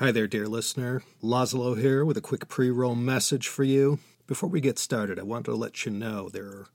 Hi there, dear listener. Laszlo here with a quick pre roll message for you. Before we get started, I want to let you know there are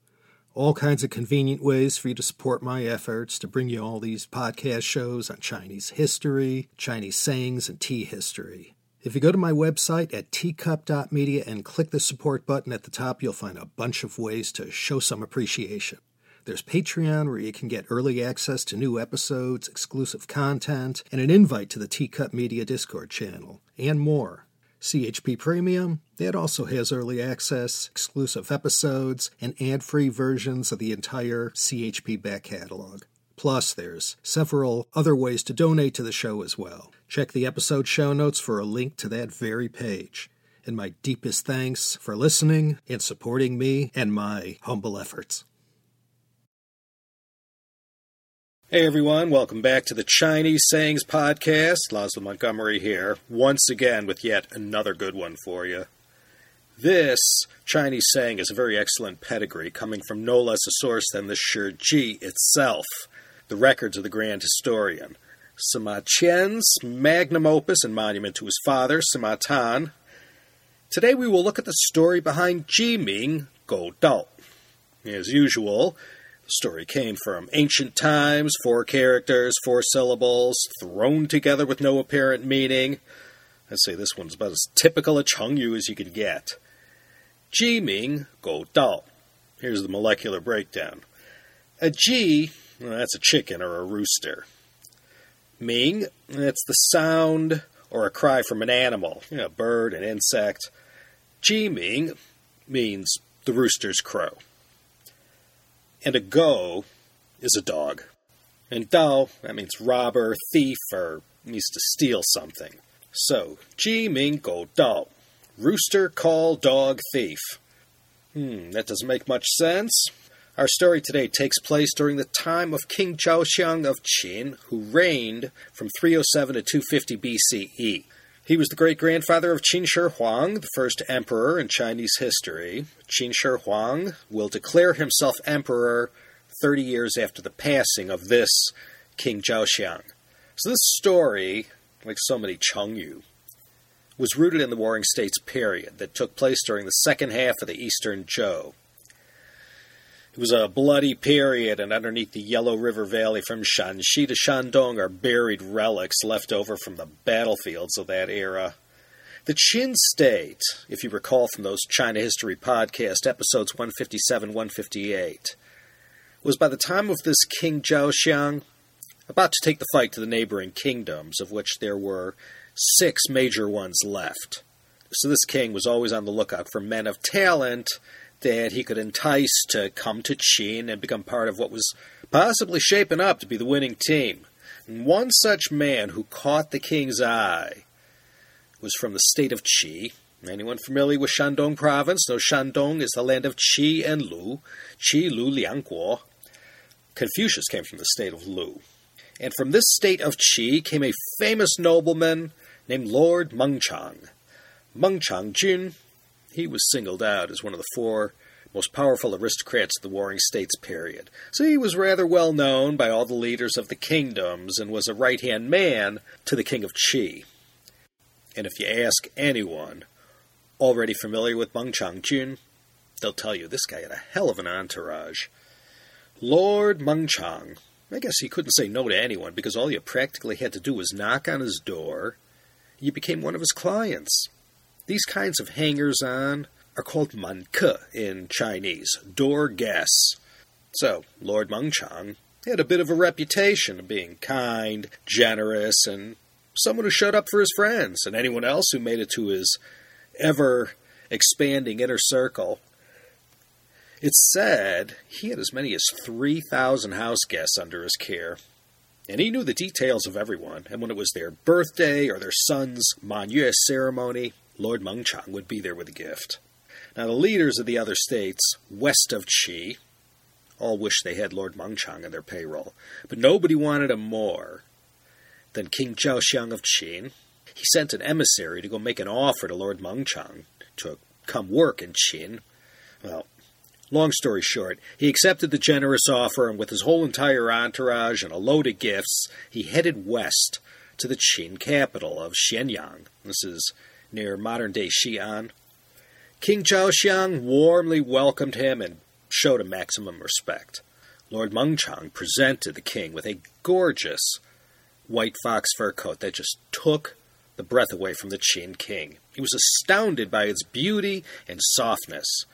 all kinds of convenient ways for you to support my efforts to bring you all these podcast shows on Chinese history, Chinese sayings, and tea history. If you go to my website at teacup.media and click the support button at the top, you'll find a bunch of ways to show some appreciation. There's Patreon, where you can get early access to new episodes, exclusive content, and an invite to the Teacup Media Discord channel, and more. CHP Premium, that also has early access, exclusive episodes, and ad free versions of the entire CHP back catalog. Plus, there's several other ways to donate to the show as well. Check the episode show notes for a link to that very page. And my deepest thanks for listening and supporting me and my humble efforts. Hey everyone, welcome back to the Chinese Sayings Podcast. Laszlo Montgomery here, once again with yet another good one for you. This Chinese saying is a very excellent pedigree, coming from no less a source than the Shiji itself, the records of the grand historian. Sima Qian's magnum opus and monument to his father, Sima Tan. Today we will look at the story behind Ji Ming Gou Dao. As usual, story came from ancient times, four characters, four syllables, thrown together with no apparent meaning. I'd say this one's about as typical a Chengyu as you could get. Ji Ming Gou Dao. Here's the molecular breakdown. A Ji, well, that's a chicken or a rooster. Ming, that's the sound or a cry from an animal, you know, a bird, an insect. Ji Ming means the rooster's crow and a gou is a dog. And dao, that means robber, thief, or needs to steal something. So, Ji Ming Gou Dao. Rooster, call, dog, thief. Hmm, that doesn't make much sense. Our story today takes place during the time of King Zhaoxiang of Qin, who reigned from 307 to 250 BCE. He was the great grandfather of Qin Shi Huang, the first emperor in Chinese history. Qin Shi Huang will declare himself emperor 30 years after the passing of this King Zhaoxiang. So, this story, like so many Chengyu, was rooted in the Warring States period that took place during the second half of the Eastern Zhou. It was a bloody period, and underneath the Yellow River Valley from Shanxi to Shandong are buried relics left over from the battlefields of that era. The Qin state, if you recall from those China History podcast episodes 157 158, was by the time of this King Zhaoxiang about to take the fight to the neighboring kingdoms, of which there were six major ones left. So this king was always on the lookout for men of talent that he could entice to come to Qin and become part of what was possibly shaping up to be the winning team. And one such man who caught the king's eye was from the state of Qi. Anyone familiar with Shandong province knows Shandong is the land of Qi and Lu, Qi, Lu, Liangguo. Confucius came from the state of Lu. And from this state of Qi came a famous nobleman named Lord Mengchang. Mengchang Jun he was singled out as one of the four most powerful aristocrats of the Warring States period. So he was rather well known by all the leaders of the kingdoms and was a right hand man to the King of Qi. And if you ask anyone already familiar with Meng Changjun, they'll tell you this guy had a hell of an entourage. Lord Meng Chang, I guess he couldn't say no to anyone because all you practically had to do was knock on his door. You became one of his clients. These kinds of hangers on are called manke in Chinese, door guests. So, Lord Mengchang had a bit of a reputation of being kind, generous, and someone who showed up for his friends and anyone else who made it to his ever expanding inner circle. It's said he had as many as 3,000 house guests under his care. And he knew the details of everyone, and when it was their birthday or their son's Manyue ceremony, Lord Meng Chang would be there with a gift. Now, the leaders of the other states west of Qi all wished they had Lord Meng Chang on their payroll, but nobody wanted him more than King Zhaoxiang of Qin. He sent an emissary to go make an offer to Lord Meng Chang to come work in Qin. Well, long story short, he accepted the generous offer, and with his whole entire entourage and a load of gifts, he headed west to the Qin capital of Xianyang. This is near modern day Xi'an. King Zhao Xiang warmly welcomed him and showed him maximum respect. Lord Mengchang presented the king with a gorgeous white fox fur coat that just took the breath away from the Qin king. He was astounded by its beauty and softness.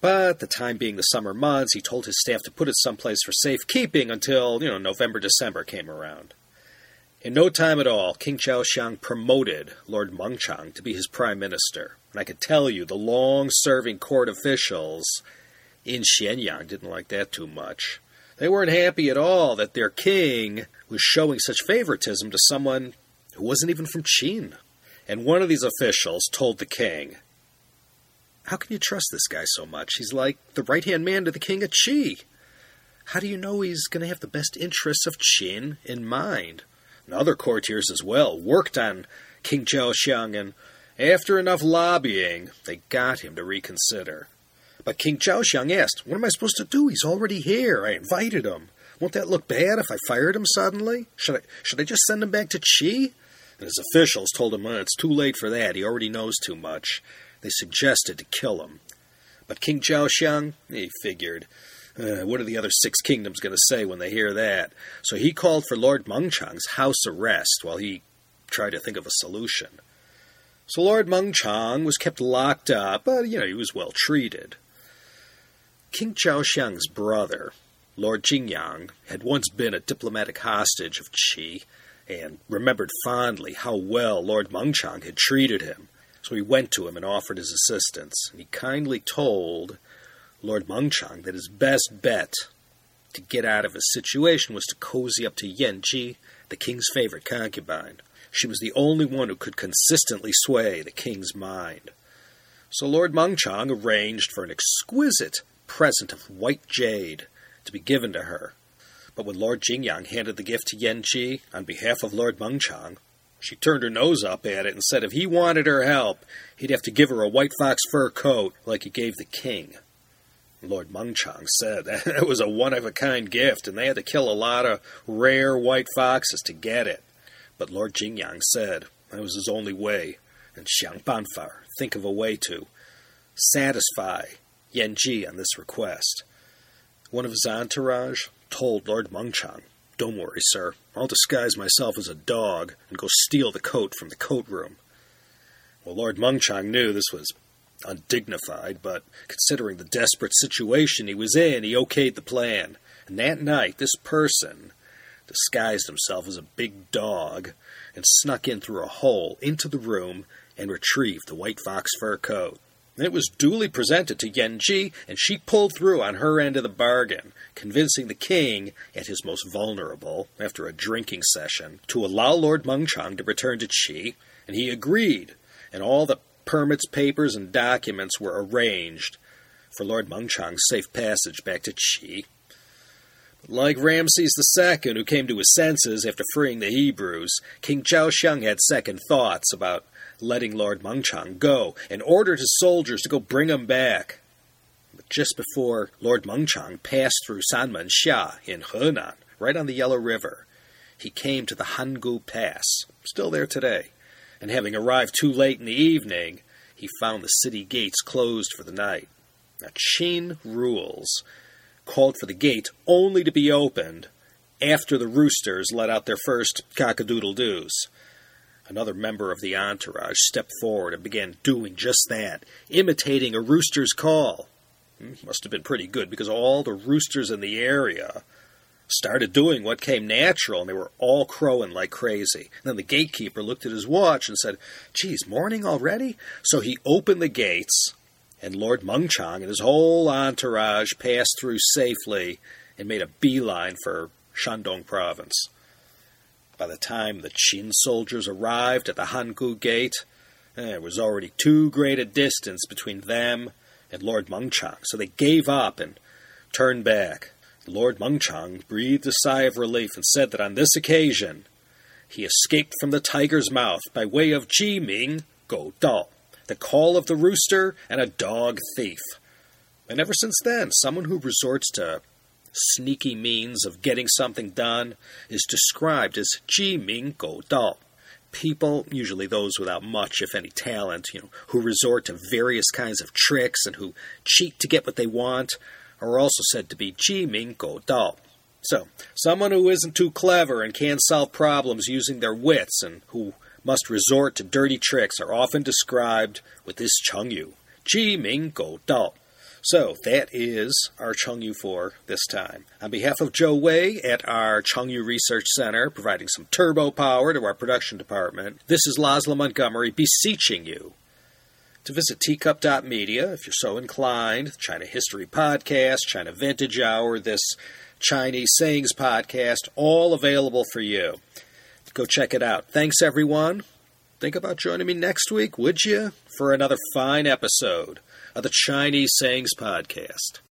But the time being the summer months, he told his staff to put it someplace for safekeeping until, you know, November, December came around. In no time at all, King Zhao Xiang promoted Lord Mengchang to be his prime minister. And I can tell you, the long serving court officials in Xianyang didn't like that too much. They weren't happy at all that their king was showing such favoritism to someone who wasn't even from Qin. And one of these officials told the king, How can you trust this guy so much? He's like the right hand man to the king of Qi. How do you know he's going to have the best interests of Qin in mind? And other courtiers as well, worked on King Zhao and after enough lobbying, they got him to reconsider. But King Zhao asked, What am I supposed to do? He's already here. I invited him. Won't that look bad if I fired him suddenly? Should I, should I just send him back to Qi? And his officials told him, well, It's too late for that. He already knows too much. They suggested to kill him. But King Zhao he figured, uh, what are the other six kingdoms going to say when they hear that? So he called for Lord Mengchang's house arrest while he tried to think of a solution. So Lord Mengchang was kept locked up, but, you know, he was well treated. King Xiang's brother, Lord Jingyang, had once been a diplomatic hostage of Qi and remembered fondly how well Lord Mengchang had treated him. So he went to him and offered his assistance. And he kindly told Lord Mengchang that his best bet to get out of his situation was to cozy up to Yan Ji, the king's favorite concubine. She was the only one who could consistently sway the king's mind. So Lord Mengchang arranged for an exquisite present of white jade to be given to her. But when Lord Jingyang handed the gift to Yan Ji on behalf of Lord Mengchang, she turned her nose up at it and said if he wanted her help, he'd have to give her a white fox fur coat like he gave the king. Lord Mengchang said that it was a one of a kind gift, and they had to kill a lot of rare white foxes to get it. But Lord Jingyang said that was his only way, and Xiang Banfa think of a way to satisfy Yan Ji on this request. One of his entourage told Lord Mengchang, Don't worry, sir. I'll disguise myself as a dog and go steal the coat from the coat room. Well, Lord Mengchang knew this was undignified, but considering the desperate situation he was in, he okayed the plan. And that night, this person disguised himself as a big dog and snuck in through a hole into the room and retrieved the white fox fur coat. It was duly presented to Yan Ji, and she pulled through on her end of the bargain, convincing the king, at his most vulnerable, after a drinking session, to allow Lord Mengchang to return to Qi, and he agreed, and all the permits, papers, and documents were arranged for Lord Mengchang's safe passage back to Qi. Like Ramses II, who came to his senses after freeing the Hebrews, King Zhao Xiang had second thoughts about letting Lord Mengchang go and ordered his soldiers to go bring him back. But just before Lord Mengchang passed through Sanmenxia in Henan, right on the Yellow River, he came to the Hangu Pass, still there today and having arrived too late in the evening, he found the city gates closed for the night. Now, Qin rules called for the gate only to be opened after the roosters let out their first cock-a-doodle-doos. Another member of the entourage stepped forward and began doing just that, imitating a rooster's call. Hmm, must have been pretty good because all the roosters in the area started doing what came natural, and they were all crowing like crazy. And then the gatekeeper looked at his watch and said, Geez, morning already? So he opened the gates, and Lord Mengchang and his whole entourage passed through safely and made a beeline for Shandong province. By the time the Qin soldiers arrived at the Hangu gate, there was already too great a distance between them and Lord Mengchang, so they gave up and turned back. Lord Mengchang breathed a sigh of relief and said that on this occasion he escaped from the tiger's mouth by way of Ji Ming Gou Dao, the call of the rooster and a dog thief. And ever since then, someone who resorts to sneaky means of getting something done is described as Ji Ming Gou Dao, people, usually those without much, if any, talent, you know, who resort to various kinds of tricks and who cheat to get what they want, are also said to be Ji Ming Gou Dao. So, someone who isn't too clever and can solve problems using their wits and who must resort to dirty tricks are often described with this Chengyu, Ji Ming Gou Dao. So that is our Chengyu for this time. On behalf of Joe Wei at our Chengyu Research Center, providing some turbo power to our production department, this is Laszlo Montgomery beseeching you to visit teacup.media if you're so inclined. China History Podcast, China Vintage Hour, this Chinese Sayings Podcast, all available for you. Go check it out. Thanks, everyone. Think about joining me next week, would you, for another fine episode of the Chinese Sayings Podcast.